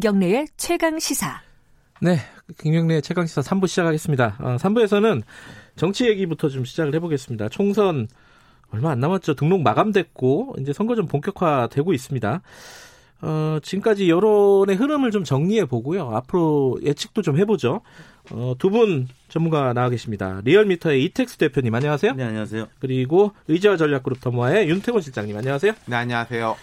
김경래의 최강 시사. 네, 김경래의 최강 시사 3부 시작하겠습니다. 어, 3부에서는 정치 얘기부터 좀 시작을 해보겠습니다. 총선 얼마 안 남았죠. 등록 마감됐고 이제 선거 좀 본격화되고 있습니다. 어, 지금까지 여론의 흐름을 좀 정리해 보고요. 앞으로 예측도 좀 해보죠. 어, 두 분 전문가 나와 계십니다. 리얼미터의 이택수 대표님 안녕하세요. 네, 안녕하세요. 그리고 의지와 전략그룹 더모아의 윤태곤 실장님 안녕하세요. 네, 안녕하세요.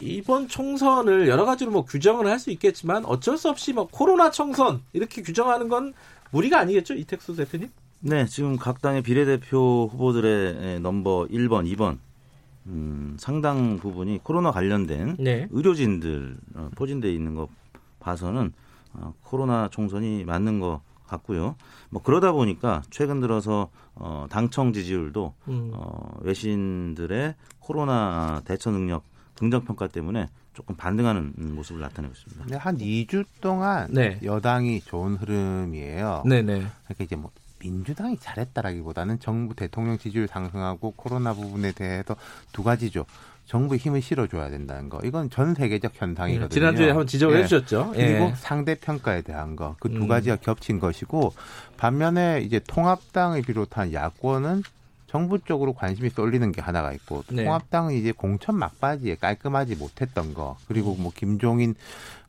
이번 총선을 여러 가지로 뭐 규정을 할 수 있겠지만 어쩔 수 없이 뭐 코로나 총선 이렇게 규정하는 건 무리가 아니겠죠, 이택수 대표님? 네, 지금 각 당의 비례대표 후보들의 넘버 1번, 2번 음, 상당 부분이 코로나 관련된 네. 의료진들 어, 포진돼 있는 거 봐서는 어, 코로나 총선이 맞는 것 같고요. 뭐 그러다 보니까 최근 들어서 어, 당청 지지율도 음. 어, 외신들의 코로나 대처 능력 긍정 평가 때문에 조금 반등하는 모습을 나타내고 있습니다. 네, 한 2주 동안 네. 여당이 좋은 흐름이에요. 네 네. 그러니까 이제 뭐 민주당이 잘했다라기보다는 정부 대통령 지지율 상승하고 코로나 부분에 대해서 두 가지죠. 정부의 힘을 실어줘야 된다는 거. 이건 전 세계적 현상이거든요. 네, 지난주에 한번 지적을 예. 해주셨죠. 그리고 예. 상대 평가에 대한 거. 그두 음. 가지가 겹친 것이고 반면에 이제 통합당을 비롯한 야권은 정부 쪽으로 관심이 쏠리는 게 하나가 있고 네. 통합당은 이제 공천 막바지에 깔끔하지 못했던 거 그리고 뭐 김종인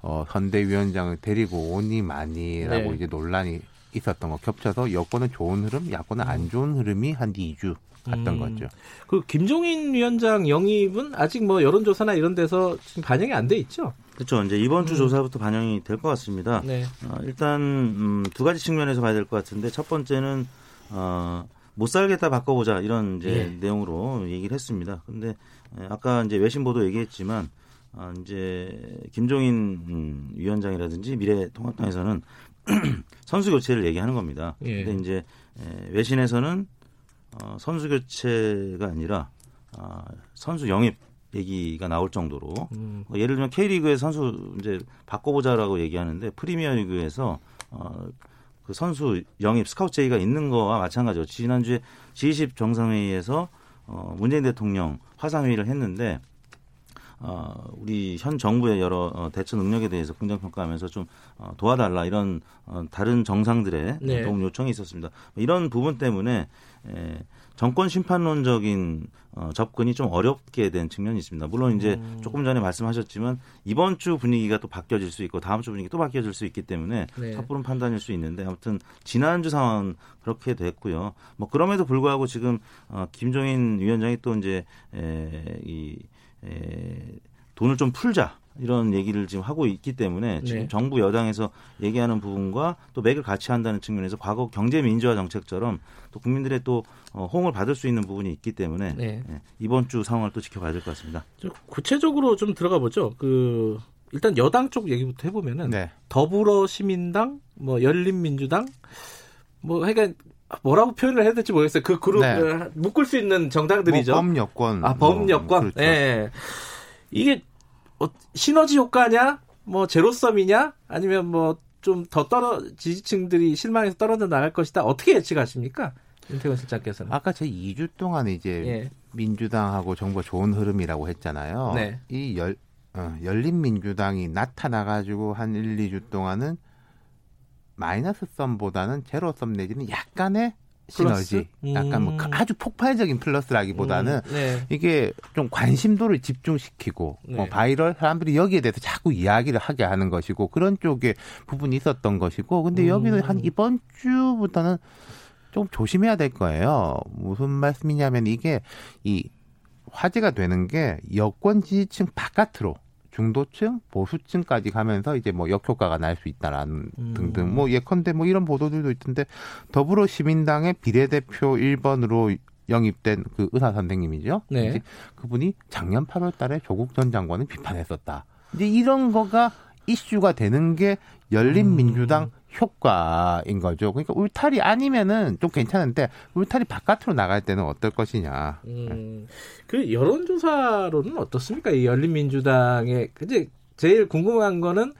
어, 선대위원장을 데리고 오니 마니라고 네. 이제 논란이 있었던 거 겹쳐서 여권은 좋은 흐름, 야권은 안 좋은 흐름이 한 2주 갔던 음. 거죠. 그 김종인 위원장 영입은 아직 뭐 여론조사나 이런 데서 지금 반영이 안 돼 있죠. 그렇죠. 이제 이번 주 음. 조사부터 반영이 될 것 같습니다. 네. 어, 일단 음, 두 가지 측면에서 봐야 될 것 같은데 첫 번째는 어, 못 살겠다 바꿔보자 이런 이제 예. 내용으로 얘기를 했습니다. 근데 에, 아까 이제 외신 보도 얘기했지만 어, 이제 김종인 음, 위원장이라든지 미래통합당에서는 선수 교체를 얘기하는 겁니다. 예. 근데 이제 에, 외신에서는 어, 선수 교체가 아니라 어, 선수 영입 얘기가 나올 정도로 음. 뭐 예를 들면 K리그의 선수 이제 바꿔보자라고 얘기하는데 프리미어리그에서 어, 그 선수 영입 스카우트 제의가 있는 거와 마찬가지로 지난주에 G20 정상회의에서 어, 문재인 대통령 화상회의를 했는데 어, 우리 현 정부의 여러 어, 대처 능력에 대해서 긍정 평가하면서 좀 어, 도와달라 이런 어, 다른 정상들의 네. 도움 요청이 있었습니다. 이런 부분 때문에 에, 정권 심판론적인 어, 접근이 좀 어렵게 된 측면이 있습니다. 물론 이제 음. 조금 전에 말씀하셨지만 이번 주 분위기가 또 바뀌어질 수 있고 다음 주 분위기 또 바뀌어질 수 있기 때문에 네. 섣부른 판단일 수 있는데 아무튼 지난주 상황은 그렇게 됐고요. 뭐 그럼에도 불구하고 지금 어, 김종인 위원장이 또 이제 에, 이 에, 돈을 좀 풀자 이런 얘기를 지금 하고 있기 때문에 지금 네. 정부 여당에서 얘기하는 부분과 또 맥을 같이 한다는 측면에서 과거 경제 민주화 정책처럼 또 국민들의 또 어, 호응을 받을 수 있는 부분이 있기 때문에 네. 예, 이번 주 상황을 또 지켜봐야 될 것 같습니다. 좀 구체적으로 좀 들어가 보죠. 그 일단 여당 쪽 얘기부터 해보면은 네. 더불어시민당, 뭐 열린민주당, 뭐 하여간 뭐라고 표현을 해야 될지 모르겠어요. 그 그룹을 네. 묶을 수 있는 정당들이죠. 뭐 범여권. 아, 범여권. 그렇죠. 예. 이게 어, 시너지 효과냐? 뭐 제로섬이냐? 아니면 뭐 좀 더 떨어 지지층들이 실망해서 떨어져 나갈 것이다. 어떻게 예측하십니까? 윤태원 실장께서는. 아까 제 2주 동안 이제 예. 민주당하고 정부가 좋은 흐름이라고 했잖아요. 네. 이 열, 어, 열린민주당이 나타나가지고 한 1, 2주 동안은 마이너스 썸보다는 제로 썸 내지는 약간의 시너지, 플러스? 약간 뭐 음. 아주 폭발적인 플러스라기보다는 음, 네. 이게 좀 관심도를 집중시키고 네. 어, 바이럴 사람들이 여기에 대해서 자꾸 이야기를 하게 하는 것이고 그런 쪽에 부분이 있었던 것이고 근데 음. 여기는 한 이번 주부터는 좀 조심해야 될 거예요. 무슨 말씀이냐면 이게 이 화제가 되는 게 여권 지지층 바깥으로 중도층, 보수층까지 가면서 이제 뭐 역효과가 날 수 있다라는 음. 등등 뭐 예컨대 뭐 이런 보도들도 있던데 더불어 시민당의 비례대표 1번으로 영입된 그 의사 선생님이죠. 네. 그분이 작년 8월 달에 조국 전 장관을 비판했었다. 이제 이런 거가 이슈가 되는 게 열린민주당 효과인 거죠. 그러니까 울타리 아니면은 좀 괜찮은데 울타리 바깥으로 나갈 때는 어떨 것이냐. 음, 그 여론조사로는 어떻습니까? 이 열린민주당의 이제 제일 궁금한 거는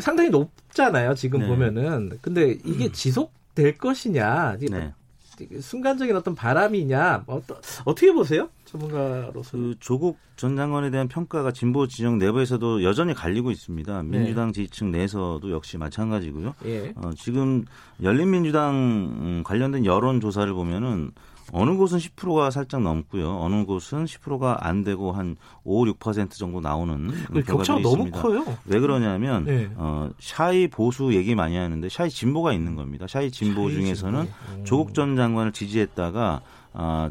상당히 높잖아요. 지금 네. 보면은. 근데 이게 지속될 것이냐? 네. 순간적인 어떤 바람이냐 어떠, 어떻게 보세요? 전문가로서 그 조국 전 장관에 대한 평가가 진보 진영 내부에서도 여전히 갈리고 있습니다. 네. 민주당 지지층 내에서도 역시 마찬가지고요. 예. 어, 지금 열린민주당 음, 관련된 여론 조사를 보면은 어느 곳은 10%가 살짝 넘고요. 어느 곳은 10%가 안 되고 한 5, 6% 정도 나오는 그 격차가 너무. 커요. 왜 그러냐면 네. 어, shy 보수 얘기 많이 하는데 shy 진보가 있는 겁니다. shy 진보 shy 중에서는 진보. 음. 조국 전 장관을 지지했다가 아,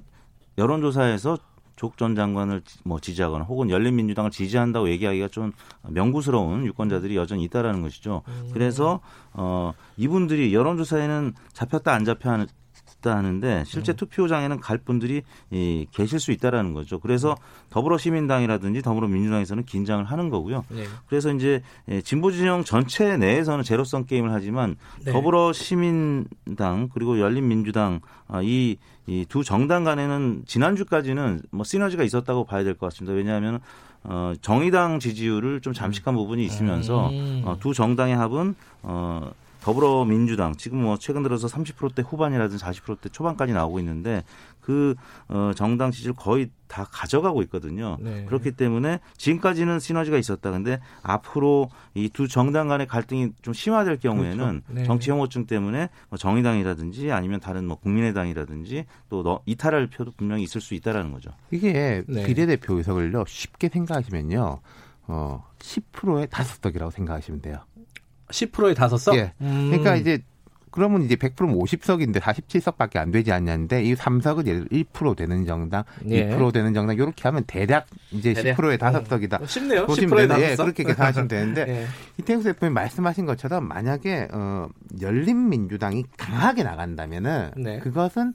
여론조사에서 조국 전 장관을 지- 뭐 지지하거나 혹은 열린민주당을 지지한다고 얘기하기가 좀 면구스러운 유권자들이 여전히 있다라는 것이죠. 음. 그래서 어 이분들이 여론조사에는 잡혔다 안 잡혔다 하는데 실제 음. 투표장에는 갈 분들이 이, 계실 수 있다라는 거죠. 그래서 더불어시민당이라든지 더불어민주당에서는 긴장을 하는 거고요. 네. 그래서 이제 예, 진보 진영 전체 내에서는 제로섬 게임을 하지만 네. 더불어시민당 그리고 열린민주당 아, 이이두 정당 간에는 지난주까지는 뭐 시너지가 있었다고 봐야 될 것 같습니다. 왜냐하면 어, 정의당 지지율을 좀 잠식한 부분이 있으면서 음. 어, 두 정당의 합은 어, 더불어민주당 지금 뭐 최근 들어서 30%대 후반이라든지 40%대 초반까지 나오고 있는데 그 어, 정당 지지를 거의 다 가져가고 있거든요. 네. 그렇기 때문에 지금까지는 시너지가 있었다. 근데 앞으로 이 두 정당 간의 갈등이 좀 심화될 경우에는 그렇죠. 네. 정치 혐오증 때문에 뭐 정의당이라든지 아니면 다른 뭐 국민의당이라든지 또 너- 이탈할 표도 분명히 있을 수 있다라는 거죠. 이게 네. 비례대표 의석을요 쉽게 생각하시면요 어 10%의 다섯 석이라고 생각하시면 돼요. 10%에 다섯 석. 예. 음. 그러니까 이제 그러면 이제 100%면 50석인데 47석밖에 안 되지 않냐는데 이 3석은 예를 들어 1% 되는 정당, 예. 2% 되는 정당 이렇게 하면 대략 이제 대략. 10%의 다섯 어. 석이다. 쉽네요. 보시면 10%에 되는데 다섯 예, 석. 그렇게 계산하시면 되는데 예. 이태국 대표님 말씀하신 것처럼 만약에 어, 열린민주당이 강하게 나간다면은 네. 그것은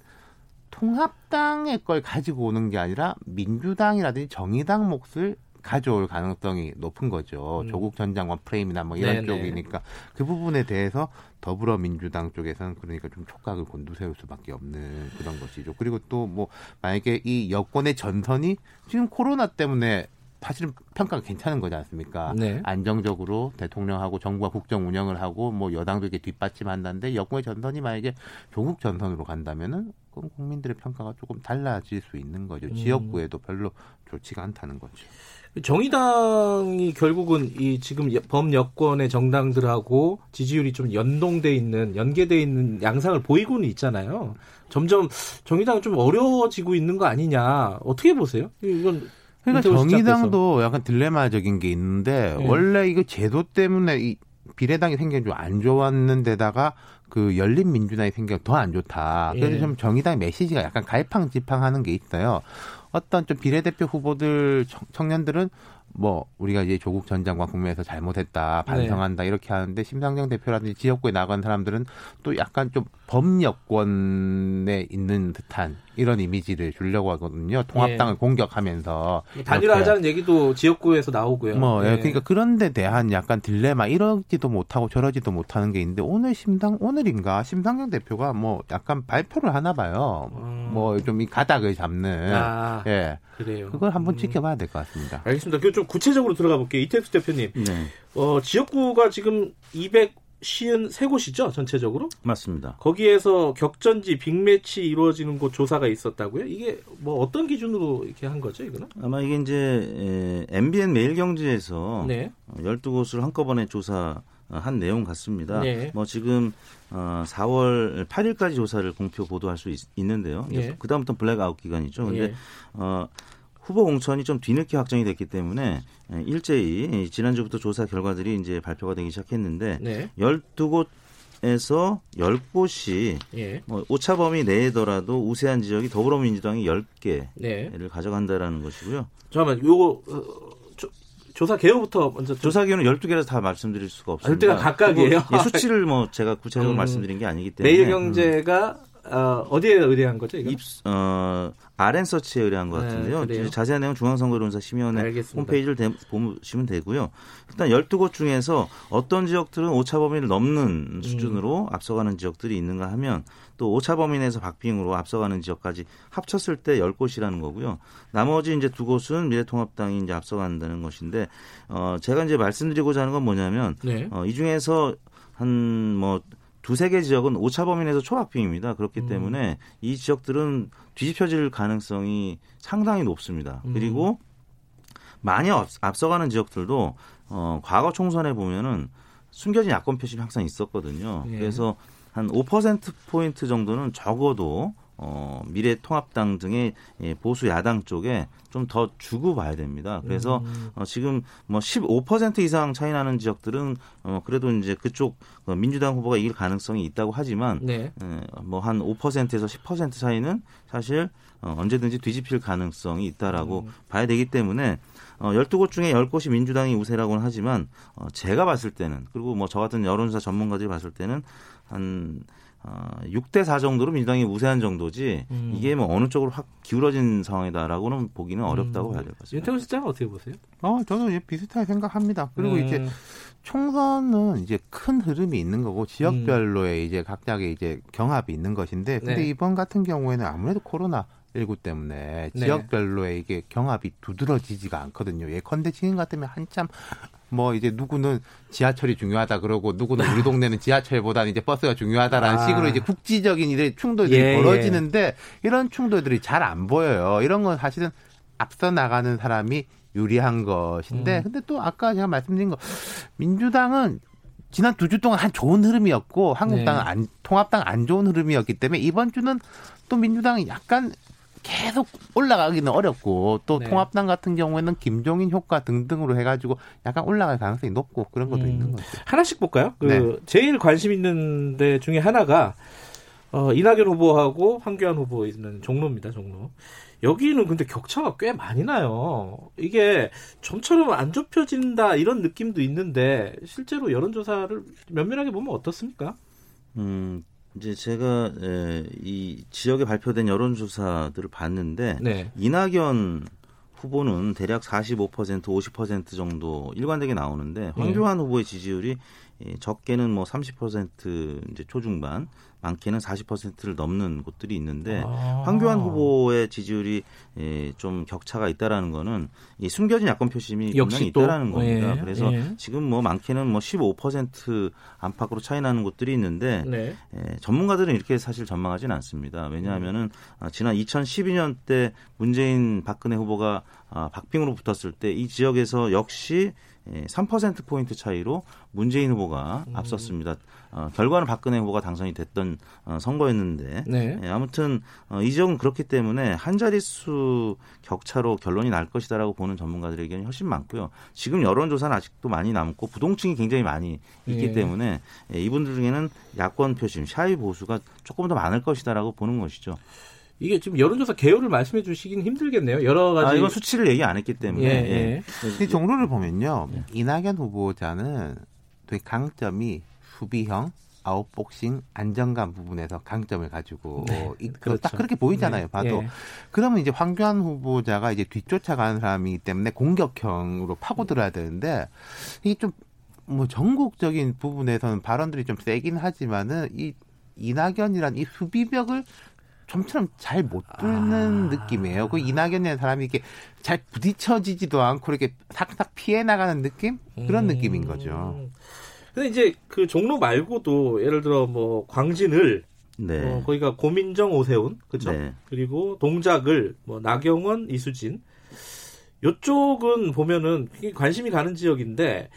통합당의 걸 가지고 오는 게 아니라 민주당이라든지 정의당 몫을 가져올 가능성이 높은 거죠. 음. 조국 전 장관 프레임이나 뭐 이런 네네. 쪽이니까 그 부분에 대해서 더불어민주당 쪽에서는 그러니까 좀 촉각을 곤두세울 수밖에 없는 그런 것이죠. 그리고 또 뭐 만약에 이 여권의 전선이 지금 코로나 때문에 사실은 평가가 괜찮은 거지 않습니까? 네. 안정적으로 대통령하고 정부가 국정 운영을 하고 뭐 여당도 이렇게 뒷받침한다는데 여권의 전선이 만약에 조국 전선으로 간다면은 그럼 국민들의 평가가 조금 달라질 수 있는 거죠. 음. 지역구에도 별로 좋지가 않다는 거죠. 정의당이 결국은 이 지금 여- 범여권의 정당들하고 지지율이 좀 연동돼 있는 연계돼 있는 양상을 보이고는 있잖아요. 점점 정의당은 좀 어려워지고 있는 거 아니냐 어떻게 보세요? 이건 그러니까. 정의당도 약간 딜레마적인 게 있는데 네. 원래 이거 제도 때문에 이 비례당이 생긴 좀 안 좋았는데다가 그 열린 민주당이 생겨 더 안 좋다. 그래서 예. 좀 정의당 메시지가 약간 갈팡질팡하는 게 있어요. 어떤 좀 비례대표 후보들 청- 청년들은 뭐 우리가 이제 조국 전 장관 국면에서 잘못했다 반성한다 이렇게 하는데 심상정 대표라든지 지역구에 나간 사람들은 또 약간 좀 범여권에 있는 듯한 이런 이미지를 주려고 하거든요. 통합당을 공격하면서 단일화하자는 얘기도 지역구에서 나오고요. 뭐, 예, 예. 그러니까 그런 데 대한 약간 딜레마, 이러지도 못하고 저러지도 못하는 게 있는데, 오늘 심상, 오늘인가, 심상정 대표가 뭐, 약간 발표를 하나 봐요. 음. 뭐, 좀 이 가닥을 잡는. 아 예. 그래요. 그걸 한번 음. 지켜봐야 될 것 같습니다. 알겠습니다. 그좀 구체적으로 들어가 볼게요. 이태수 대표님, 네, 어, 지역구가 지금 253곳이죠 전체적으로? 맞습니다. 거기에서 격전지 빅매치 이루어지는 곳 조사가 있었다고요? 이게 뭐 어떤 기준으로 이렇게 한 거죠, 이거는? 아마 이게 이제 에, MBN 매일경제에서 네. 어, 12곳을 한꺼번에 조사한 내용 같습니다. 네. 뭐 지금 어, 4월 8일까지 조사를 공표 보도할 수 있, 는데요 예. 그다음부터 블랙아웃 기간이죠. 근데 예. 어, 후보 공천이 좀 뒤늦게 확정이 됐기 때문에 에, 일제히 지난주부터 조사 결과들이 이제 발표가 되기 시작했는데 네. 12곳 에서 10곳이 예. 뭐 오차 범위 내더라도 우세한 지역이 더불어민주당이 10개를 네. 가져간다라는 것이고요. 잠깐만, 요거 어, 조, 조사 개요부터 먼저 좀- 조사 기호는 12개라서 다 말씀드릴 수가 없습니다. 12가 각각이에요? 그리고, 예, 수치를 뭐 제가 구체적으로 음. 말씀드린 게 아니기 때문에 매일경제가 어, 어디에 의뢰한 거죠? 입, 어, RN서치에 의뢰한 것 네, 같은데요. 이제 자세한 내용 중앙선거론사 심의원회 알겠습니다. 홈페이지를 대, 보시면 되고요. 일단 12곳 중에서 어떤 지역들은 오차 범위를 넘는 음. 수준으로 앞서가는 지역들이 있는가 하면 또 오차 범위 내에서 박빙으로 앞서가는 지역까지 합쳤을 때 10곳이라는 거고요. 나머지 이제 두 곳은 미래통합당이 이제 앞서간다는 것인데 어, 제가 이제 말씀드리고자 하는 건 뭐냐면 네. 어, 이 중에서 한뭐 두세 개 지역은 오차 범위 내에서 초박빙입니다. 그렇기 음. 때문에 이 지역들은 뒤집혀질 가능성이 상당히 높습니다. 음. 그리고 많이 앞, 앞서가는 지역들도 어, 과거 총선에 보면은 숨겨진 야권 표심이 항상 있었거든요. 예. 그래서 한 5% 포인트 정도는 적어도 어, 미래통합당 등의 예, 보수 야당 쪽에 좀 더 주고 봐야 됩니다. 그래서 음. 어, 지금 뭐 15% 이상 차이 나는 지역들은 어, 그래도 이제 그쪽 어, 민주당 후보가 이길 가능성이 있다고 하지만 네. 뭐한 5%에서 10% 차이는 사실 어, 언제든지 뒤집힐 가능성이 있다라고 음. 봐야 되기 때문에 어, 12곳 중에 10곳이 민주당이 우세라고는 하지만 어, 제가 봤을 때는 그리고 뭐 저 같은 여론조사 전문가들이 봤을 때는 한 어, 6대 4 정도로 민주당이 우세한 정도지 음. 이게 뭐 어느 쪽으로 확 기울어진 상황이다라고는 보기는 어렵다고 음. 봐야 될 것 같습니다. 윤태훈 실장은 어떻게 보세요? 어, 저도 이제 비슷하게 생각합니다. 그리고 음. 이제 총선은 이제 큰 흐름이 있는 거고 지역별로의 이제 각각의 이제 경합이 있는 것인데 근데 네. 이번 같은 경우에는 아무래도 코로나 19 때문에 네. 지역별로의 이게 경합이 두드러지지가 않거든요. 예컨대 지금 같으면 한참 뭐 이제 누구는 지하철이 중요하다 그러고 누구는 우리 동네는 지하철보다는 이제 버스가 중요하다라는 아. 식으로 이제 국지적인 이런 충돌들이 예, 벌어지는데 이런 충돌들이 잘 안 보여요. 이런 건 사실은 앞서 나가는 사람이 유리한 것인데 음. 근데 또 아까 제가 말씀드린 거 민주당은 지난 두 주 동안 한 좋은 흐름이었고 한국당은 네. 안 통합당 안 좋은 흐름이었기 때문에 이번 주는 또 민주당이 약간 계속 올라가기는 어렵고 또 네. 통합당 같은 경우에는 김종인 효과 등등으로 해가지고 약간 올라갈 가능성이 높고 그런 것도 음. 있는 거죠. 하나씩 볼까요? 그 네. 제일 관심 있는 데 중에 하나가 어, 이낙연 후보하고 황교안 후보 있는 종로입니다. 종로. 여기는 근데 격차가 꽤 많이 나요. 이게 좀처럼 안 좁혀진다 이런 느낌도 있는데 실제로 여론조사를 면밀하게 보면 어떻습니까? 음, 이제 제가 에, 이 지역에 발표된 여론조사들을 봤는데 네. 이낙연 후보는 대략 45% 50% 정도 일관되게 나오는데 황교안 후보의 지지율이 예, 적게는 뭐 30% 이제 초중반, 많게는 40%를 넘는 곳들이 있는데 아. 황교안 후보의 지지율이 예, 좀 격차가 있다라는 거는 이 숨겨진 야권 표심이 역시 있다라는 겁니다. 예, 그래서 예. 지금 뭐 많게는 뭐 15% 안팎으로 차이 나는 곳들이 있는데 네. 예, 전문가들은 이렇게 사실 전망하지는 않습니다. 왜냐하면은 아, 지난 2012년 때 문재인 박근혜 후보가 아, 박빙으로 붙었을 때 이 지역에서 역시 예, 3% 포인트 차이로 문재인 후보가 음. 앞섰습니다. 어, 결과는 박근혜 후보가 당선이 됐던 어, 선거였는데 네. 예, 아무튼 어, 이 지역은 그렇기 때문에 한 자릿수 격차로 결론이 날 것이다라고 보는 전문가들의 의견이 훨씬 많고요. 지금 여론조사는 아직도 많이 남고 부동층이 굉장히 많이 있기 예. 때문에 예, 이분들 중에는 야권 표심, 샤이 보수가 조금 더 많을 것이다라고 보는 것이죠. 이게 지금 여론조사 개요를 말씀해 주시긴 힘들겠네요. 여러 가지 아, 이건 수치를 얘기 안 했기 때문에 예, 예. 이 종로를 보면요. 네. 이낙연 후보자는 되게 강점이 수비형, 아웃복싱, 안정감 부분에서 강점을 가지고 네, 그렇죠. 딱 그렇게 보이잖아요. 네, 봐도. 예. 그러면 이제 황교안 후보자가 이제 뒤쫓아가는 사람이기 때문에 공격형으로 파고들어야 되는데 이게 좀 뭐 전국적인 부분에서는 발언들이 좀 세긴 하지만은 이 이낙연이란 이 수비벽을 좀처럼 잘못 뚫는 아. 느낌이에요. 그 이낙연이라는 사람이 이렇게 잘 부딪혀지지도 않고 이렇게 탁탁 피해 나가는 느낌 그런 음. 느낌인 거죠. 근데 이제 그 종로 말고도 예를 들어 뭐 광진을 네. 어, 거기가 고민정 오세훈 그렇죠. 네. 그리고 동작을 뭐 나경원 이수진 요쪽은 보면은 굉장히 관심이 가는 지역인데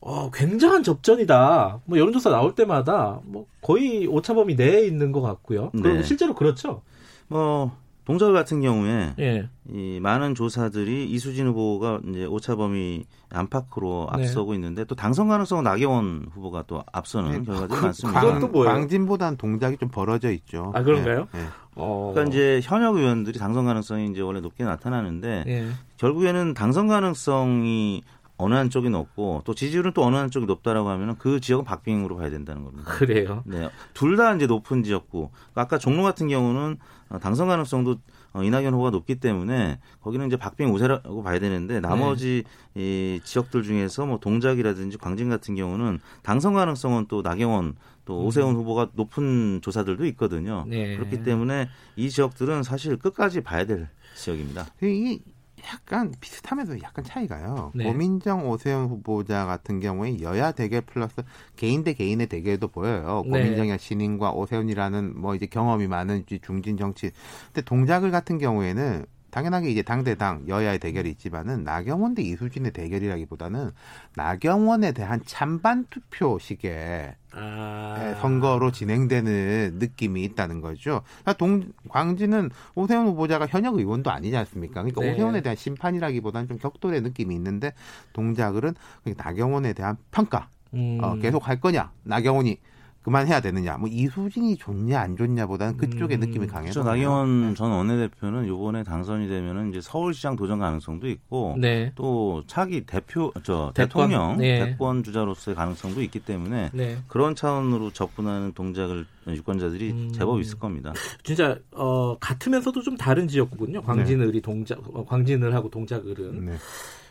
어, 굉장한 접전이다. 뭐 여론조사 나올 때마다 뭐 거의 오차범위 내에 있는 것 같고요. 그리고 네. 실제로 그렇죠. 뭐 동작 같은 경우에 예. 이 많은 조사들이 이수진 후보가 이제 오차 범위 안팎으로 네. 앞서고 있는데 또 당선 가능성은 나경원 후보가 또 앞서는 네. 결과들이 그 많습니다. 그건 또 뭐예요? 광진보다는 동작이 좀 벌어져 있죠. 아, 그런가요? 네, 네. 어. 그러니까 이제 현역 의원들이 당선 가능성이 이제 원래 높게 나타나는데 예. 결국에는 당선 가능성이 어느 한쪽이 높고 또 지지율은 또 어느 한쪽이 높다라고 하면 그 지역은 박빙으로 봐야 된다는 겁니다. 그래요. 네, 둘 다 이제 높은 지역구. 아까 종로 같은 경우는 어, 당선 가능성도 어, 이낙연 후보가 높기 때문에 거기는 이제 박빙 우세라고 봐야 되는데 나머지 이 지역들 중에서 뭐 동작이라든지 광진 같은 경우는 당선 가능성은 또 나경원 또 오세훈 후보가 높은 조사들도 있거든요. 네. 그렇기 때문에 이 지역들은 사실 끝까지 봐야 될 지역입니다. 이 약간 비슷하면서 약간 차이가요. 네. 고민정 오세훈 후보자 같은 경우에 여야 대결 플러스 개인 대 개인의 대결도 보여요. 네. 고민정의 신인과 오세훈이라는 뭐 이제 경험이 많은 중진 정치. 근데 동작을 같은 경우에는 당연하게 이제 당대당 여야의 대결이 있지만은 나경원 대 이수진의 대결이라기보다는 나경원에 대한 찬반 투표식에 아. 예, 선거로 진행되는 느낌이 있다는 거죠. 그러니까 동, 광진은 오세훈 후보자가 현역 의원도 아니지 않습니까? 그러니까 네. 오세훈에 대한 심판이라기보다는 좀 격돌의 느낌이 있는데 동작을은 나경원에 대한 평가 음. 어, 계속 할 거냐 나경원이 그만해야 되느냐 뭐 이수진이 좋냐 안 좋냐보다는 그쪽의 음, 느낌이 강해서 그렇죠. 나경원 전 원내대표는 이번에 당선이 되면은 이제 서울시장 도전 가능성도 있고 네. 또 차기 대표 저 대권, 대통령 네. 대권 주자로서의 가능성도 있기 때문에 네. 그런 차원으로 접근하는 동작을 유권자들이 음. 제법 있을 겁니다. 진짜 어 같으면서도 좀 다른 지역구군요. 광진을이 동작 어, 광진을하고 동작을은.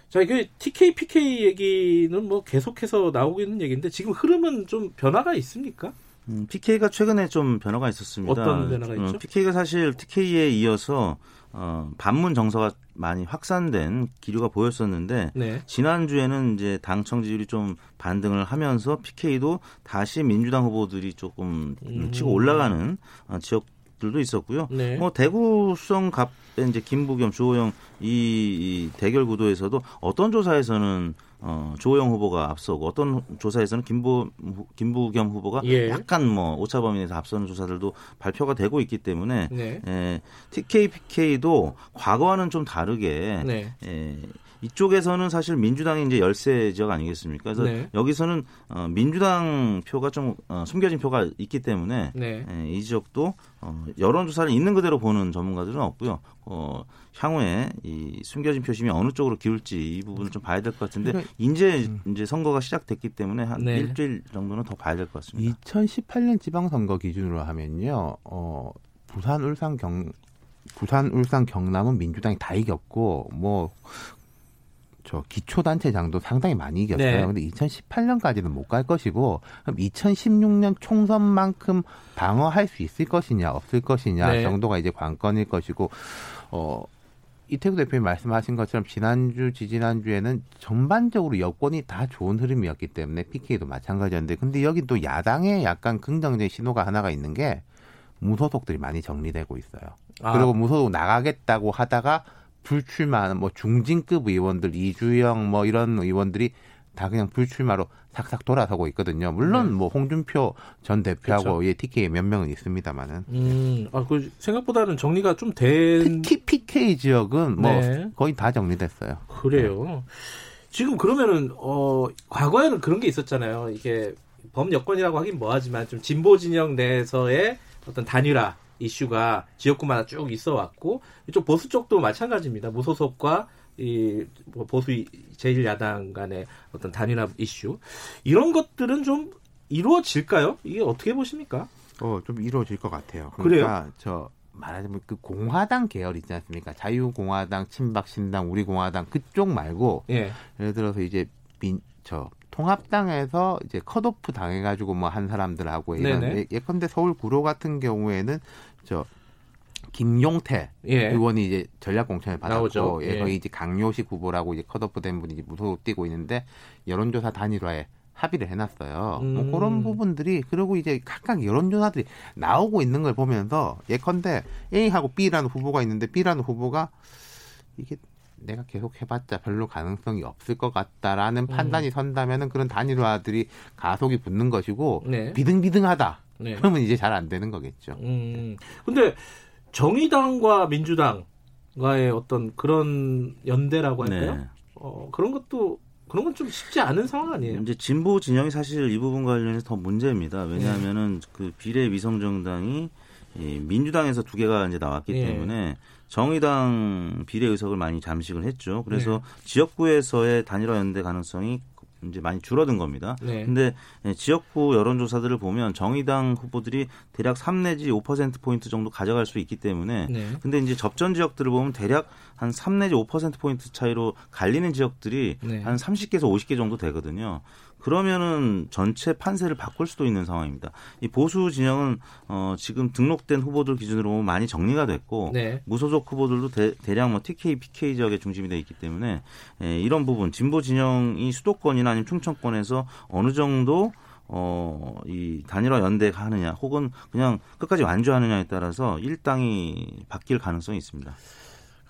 네. 자, 이게 TK, PK 얘기는 뭐 계속해서 나오고 있는 얘기인데 지금 흐름은 좀 변화가 있습니까? 음, PK가 최근에 좀 변화가 있었습니다. 어떤 변화가 어, 있죠? PK가 사실 TK에 이어서 어, 반문 정서가 많이 확산된 기류가 보였었는데 네. 지난주에는 이제 당 청지율이 좀 반등을 하면서 PK도 다시 민주당 후보들이 조금 음. 치고 올라가는 어, 지역 들도 있었고요. 네. 뭐 대구 수성 갑 이제 김부겸 주호영 이, 이 대결 구도에서도 어떤 조사에서는 어, 주호영 후보가 앞서고 어떤 조사에서는 김부 김부겸 후보가 예. 약간 뭐 오차 범위 내에서 앞서는 조사들도 발표가 되고 있기 때문에 네. 에, TK, PK도 과거와는 좀 다르게 네. 에, 이쪽에서는 사실 민주당이 이제 열세 지역 아니겠습니까? 그래서 네. 여기서는 어, 민주당 표가 좀 어, 숨겨진 표가 있기 때문에 네. 에, 이 지역도 어, 여론조사를 있는 그대로 보는 전문가들은 없고요. 어, 향후에 이 숨겨진 표심이 어느 쪽으로 기울지 이 부분을 좀 봐야 될 것 같은데 그러니까- 이제 이제 선거가 시작됐기 때문에 한 네. 일주일 정도는 더 봐야 될 것 같습니다. 2018년 지방선거 기준으로 하면요, 어, 부산, 울산, 경, 부산, 울산, 경남은 민주당이 다 이겼고, 뭐, 저 기초단체장도 상당히 많이 이겼어요. 네. 근데 2018년까지는 못 갈 것이고, 그럼 2016년 총선만큼 방어할 수 있을 것이냐, 없을 것이냐 네. 정도가 이제 관건일 것이고, 어, 이태구 대표님 말씀하신 것처럼 지난주, 지지난주에는 전반적으로 여권이 다 좋은 흐름이었기 때문에 PK도 마찬가지였는데, 근데 여기 또 야당에 약간 긍정적인 신호가 하나가 있는 게 무소속들이 많이 정리되고 있어요. 아, 그리고 무소속 나가겠다고 하다가 불출마하는 뭐 중진급 의원들 이주영 뭐 이런 의원들이 다 그냥 불출마로 삭삭 돌아서고 있거든요. 물론 네. 뭐 홍준표 전 대표하고 그렇죠. 예, TK 몇 명은 있습니다만은 음, 아, 그 생각보다는 정리가 좀 된. 특히 PK 지역은 뭐 네. 거의 다 정리됐어요. 그래요. 지금 그러면은 어 과거에는 그런 게 있었잖아요. 이게 범 여권이라고 하긴 뭐하지만 좀 진보 진영 내에서의 어떤 단일화 이슈가 지역구마다 쭉 있어 왔고 이쪽 보수 쪽도 마찬가지입니다. 무소속과 이뭐 보수 제1야당 간의 어떤 단일화 이슈 이런 것들은 좀 이루어질까요? 이게 어떻게 보십니까? 어, 좀 이루어질 것 같아요. 그래요? 그러니까 저 말하자면 그 공화당 계열 있지 않습니까? 자유공화당, 친박신당, 우리공화당 그쪽 말고 예. 예를 들어서 이제 민, 저 통합당에서 이제 컷오프 당해가지고 뭐 한 사람들하고 이런. 예- 예컨대 서울 구로 같은 경우에는 저 김용태 예. 의원이 이제 전략공천을. 받았고 예, 예. 거기 이제 강요식 후보라고 이제 컷오프된 분이 이제 무소속 뛰고 있는데 여론조사 단일화에 합의를 해놨어요. 음. 뭐 그런 부분들이 그리고 이제 각각 여론조사들이 나오고 있는 걸 보면서 예컨대 A하고 B라는 후보가 있는데 B라는 후보가 이게 내가 계속 해봤자 별로 가능성이 없을 것 같다라는 음. 판단이 선다면은 그런 단일화들이 가속이 붙는 것이고 네. 비등비등하다. 네. 그러면 이제 잘 안 되는 거겠죠. 음. 근데 정의당과 민주당과의 어떤 그런 연대라고 할까요? 네. 어, 그런 것도 그런 건 좀 쉽지 않은 상황 아니에요? 이제 진보 진영이 사실 이 부분 관련해서 더 문제입니다. 왜냐하면은 그 비례 위성 정당이 이 민주당에서 두 개가 이제 나왔기 예. 때문에 정의당 비례 의석을 많이 잠식을 했죠. 그래서 네. 지역구에서의 단일화 연대 가능성이 이제 많이 줄어든 겁니다. 네. 근데 예, 지역구 여론조사들을 보면 정의당 후보들이 대략 3 내지 5% 포인트 정도 가져갈 수 있기 때문에 네. 근데 이제 접전 지역들을 보면 대략 한 3 내지 5% 포인트 차이로 갈리는 지역들이 네. 한 30개에서 50개 정도 되거든요. 그러면은 전체 판세를 바꿀 수도 있는 상황입니다. 이 보수 진영은 어, 지금 등록된 후보들 기준으로 많이 정리가 됐고 네. 무소속 후보들도 대, 량뭐 TK, PK 지역에 중심이 돼 있기 때문에 예, 이런 부분 진보 진영이 수도권이나 아니면 충청권에서 어느 정도 어, 이 단일화 연대가 하느냐 혹은 그냥 끝까지 완주하느냐에 따라서 일당이 바뀔 가능성이 있습니다.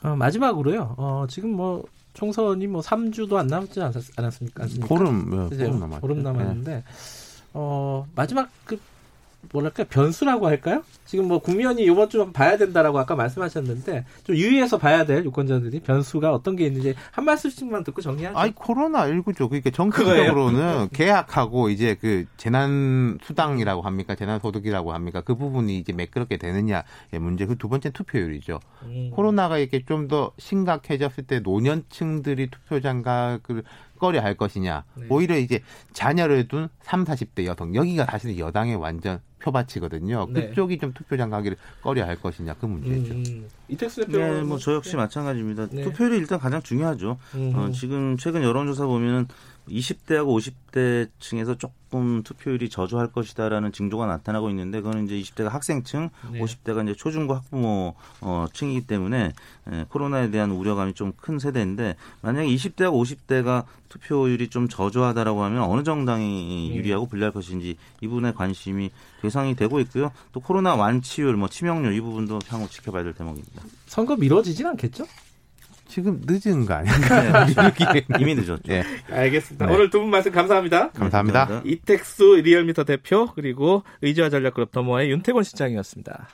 어, 마지막으로요. 어, 지금 뭐 총선이 뭐 3주도 안 남지 않았, 않았습니까? 않습니까? 보름, 예, 그죠? 보름 남았죠. 보름 남았는데 어, 마지막 그 뭐랄까 변수라고 할까요? 지금 뭐 국면이 이번 주 봐야 된다라고 아까 말씀하셨는데 좀 유의해서 봐야 될 유권자들이 변수가 어떤 게 있는지 한 말씀씩만 듣고 정리하죠. 아니 코로나 19죠. 그러니까 정책적으로는 계약하고 이제 그 재난 수당이라고 합니까? 재난 소득이라고 합니까? 그 부분이 이제 매끄럽게 되느냐의 문제. 그 두 번째 투표율이죠. 음. 코로나가 이렇게 좀 더 심각해졌을 때 노년층들이 투표 장각을 꺼려 할 것이냐. 네. 오히려 이제 자녀를 둔 3, 40대 여성. 여기가 사실 여당의 완전 표밭이거든요. 네. 그쪽이 좀 투표 장 가기를 꺼려 할 것이냐. 그 문제죠. 음, 음. 이택수 대표. 네, 뭐저 역시 마찬가지입니다. 네. 투표율이 일단 가장 중요하죠. 음. 어, 지금 최근 여론조사 보면은 20대하고 50대 층에서 조금 투표율이 저조할 것이다라는 징조가 나타나고 있는데 그거는 이제 20대가 학생층, 네. 50대가 이제 초중고 학부모 어, 층이기 때문에 에, 코로나에 대한 우려감이 좀 큰 세대인데 만약에 20대하고 50대가 투표율이 좀 저조하다라고 하면 어느 정당이 네. 유리하고 불리할 것인지 이 부분에 관심이 대상이 되고 있고요. 또 코로나 완치율, 뭐 치명률 이 부분도 향후 지켜봐야 될 대목입니다. 선거 미뤄지진 않겠죠? 지금 늦은 거 아닌가? 네. 이미 늦었죠. 예. 알겠습니다. 네. 오늘 두 분 말씀 감사합니다. 감사합니다. 감사합니다. 이택수 리얼미터 대표 그리고 의지와 전략그룹 더모아의 윤태권 실장이었습니다.